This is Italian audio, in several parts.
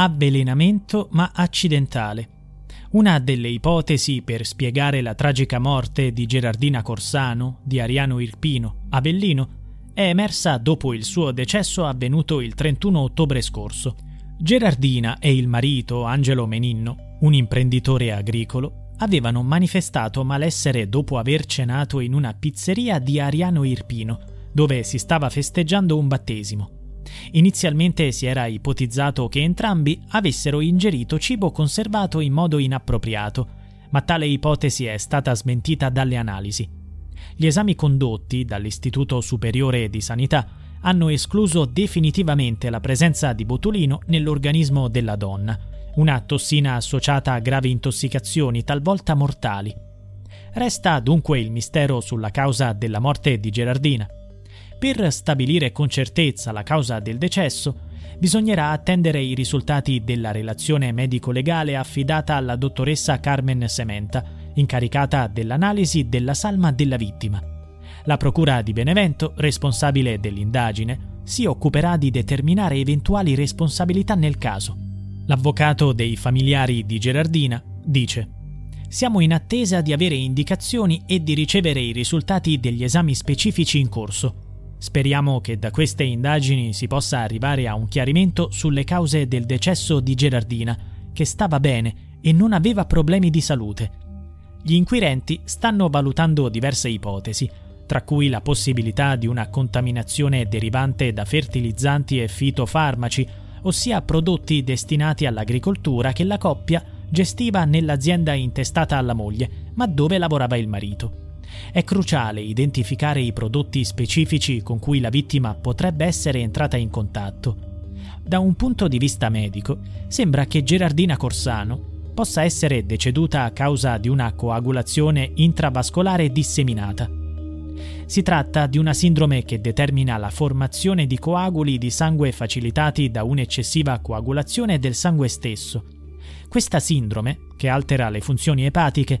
Avvelenamento ma accidentale. Una delle ipotesi per spiegare la tragica morte di Gerardina Corsano, di Ariano Irpino, Avellino, è emersa dopo il suo decesso avvenuto il 31 ottobre scorso. Gerardina e il marito, Angelo Meninno, un imprenditore agricolo, avevano manifestato malessere dopo aver cenato in una pizzeria di Ariano Irpino, dove si stava festeggiando un battesimo. Inizialmente si era ipotizzato che entrambi avessero ingerito cibo conservato in modo inappropriato, ma tale ipotesi è stata smentita dalle analisi. Gli esami condotti dall'Istituto Superiore di Sanità hanno escluso definitivamente la presenza di botulino nell'organismo della donna, una tossina associata a gravi intossicazioni talvolta mortali. Resta dunque il mistero sulla causa della morte di Gerardina. Per stabilire con certezza la causa del decesso, bisognerà attendere i risultati della relazione medico-legale affidata alla dottoressa Carmen Sementa, incaricata dell'analisi della salma della vittima. La Procura di Benevento, responsabile dell'indagine, si occuperà di determinare eventuali responsabilità nel caso. L'avvocato dei familiari di Gerardina dice siamo in attesa di avere indicazioni e di ricevere i risultati degli esami specifici in corso. Speriamo che da queste indagini si possa arrivare a un chiarimento sulle cause del decesso di Gerardina, che stava bene e non aveva problemi di salute. Gli inquirenti stanno valutando diverse ipotesi, tra cui la possibilità di una contaminazione derivante da fertilizzanti e fitofarmaci, ossia prodotti destinati all'agricoltura che la coppia gestiva nell'azienda intestata alla moglie, ma dove lavorava il marito. È cruciale identificare i prodotti specifici con cui la vittima potrebbe essere entrata in contatto. Da un punto di vista medico, sembra che Gerardina Corsano possa essere deceduta a causa di una coagulazione intravascolare disseminata. Si tratta di una sindrome che determina la formazione di coaguli di sangue facilitati da un'eccessiva coagulazione del sangue stesso. Questa sindrome, che altera le funzioni epatiche,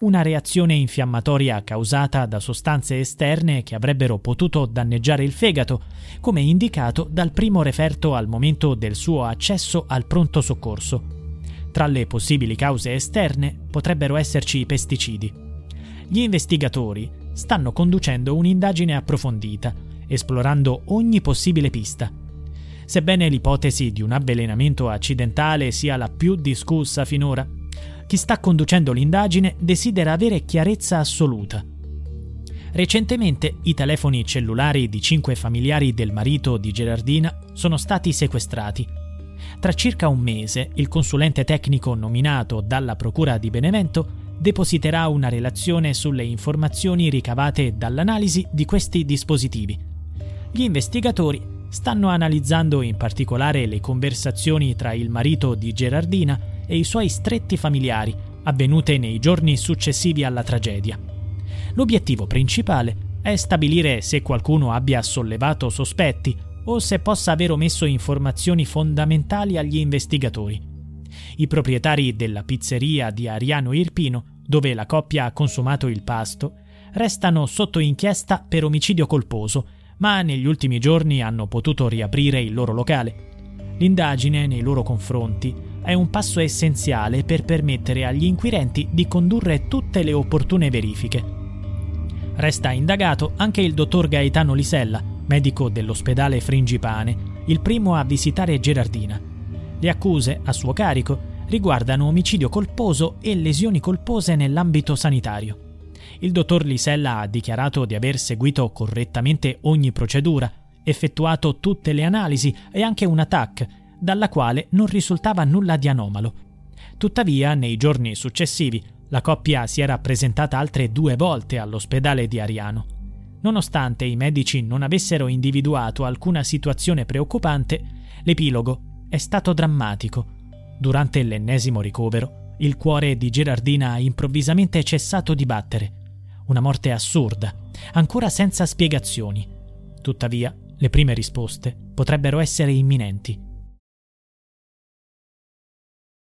Una reazione infiammatoria causata da sostanze esterne che avrebbero potuto danneggiare il fegato, come indicato dal primo referto al momento del suo accesso al pronto soccorso. Tra le possibili cause esterne potrebbero esserci i pesticidi. Gli investigatori stanno conducendo un'indagine approfondita, esplorando ogni possibile pista. Sebbene l'ipotesi di un avvelenamento accidentale sia la più discussa finora, chi sta conducendo l'indagine desidera avere chiarezza assoluta. Recentemente i telefoni cellulari di cinque familiari del marito di Gerardina sono stati sequestrati. Tra circa un mese il consulente tecnico nominato dalla Procura di Benevento depositerà una relazione sulle informazioni ricavate dall'analisi di questi dispositivi. Gli investigatori stanno analizzando in particolare le conversazioni tra il marito di Gerardina e i suoi stretti familiari avvenute nei giorni successivi alla tragedia. L'obiettivo principale è stabilire se qualcuno abbia sollevato sospetti o se possa aver omesso informazioni fondamentali agli investigatori. I proprietari della pizzeria di Ariano Irpino, dove la coppia ha consumato il pasto, restano sotto inchiesta per omicidio colposo, ma negli ultimi giorni hanno potuto riaprire il loro locale. L'indagine nei loro confronti è un passo essenziale per permettere agli inquirenti di condurre tutte le opportune verifiche. Resta indagato anche il dottor Gaetano Lisella, medico dell'ospedale Fringipane, il primo a visitare Gerardina. Le accuse a suo carico riguardano omicidio colposo e lesioni colpose nell'ambito sanitario. Il dottor Lisella ha dichiarato di aver seguito correttamente ogni procedura, effettuato tutte le analisi e anche una TAC, dalla quale non risultava nulla di anomalo. Tuttavia, nei giorni successivi, la coppia si era presentata altre due volte all'ospedale di Ariano. Nonostante i medici non avessero individuato alcuna situazione preoccupante, l'epilogo è stato drammatico. Durante l'ennesimo ricovero, il cuore di Gerardina ha improvvisamente cessato di battere. Una morte assurda, ancora senza spiegazioni. Tuttavia, le prime risposte potrebbero essere imminenti.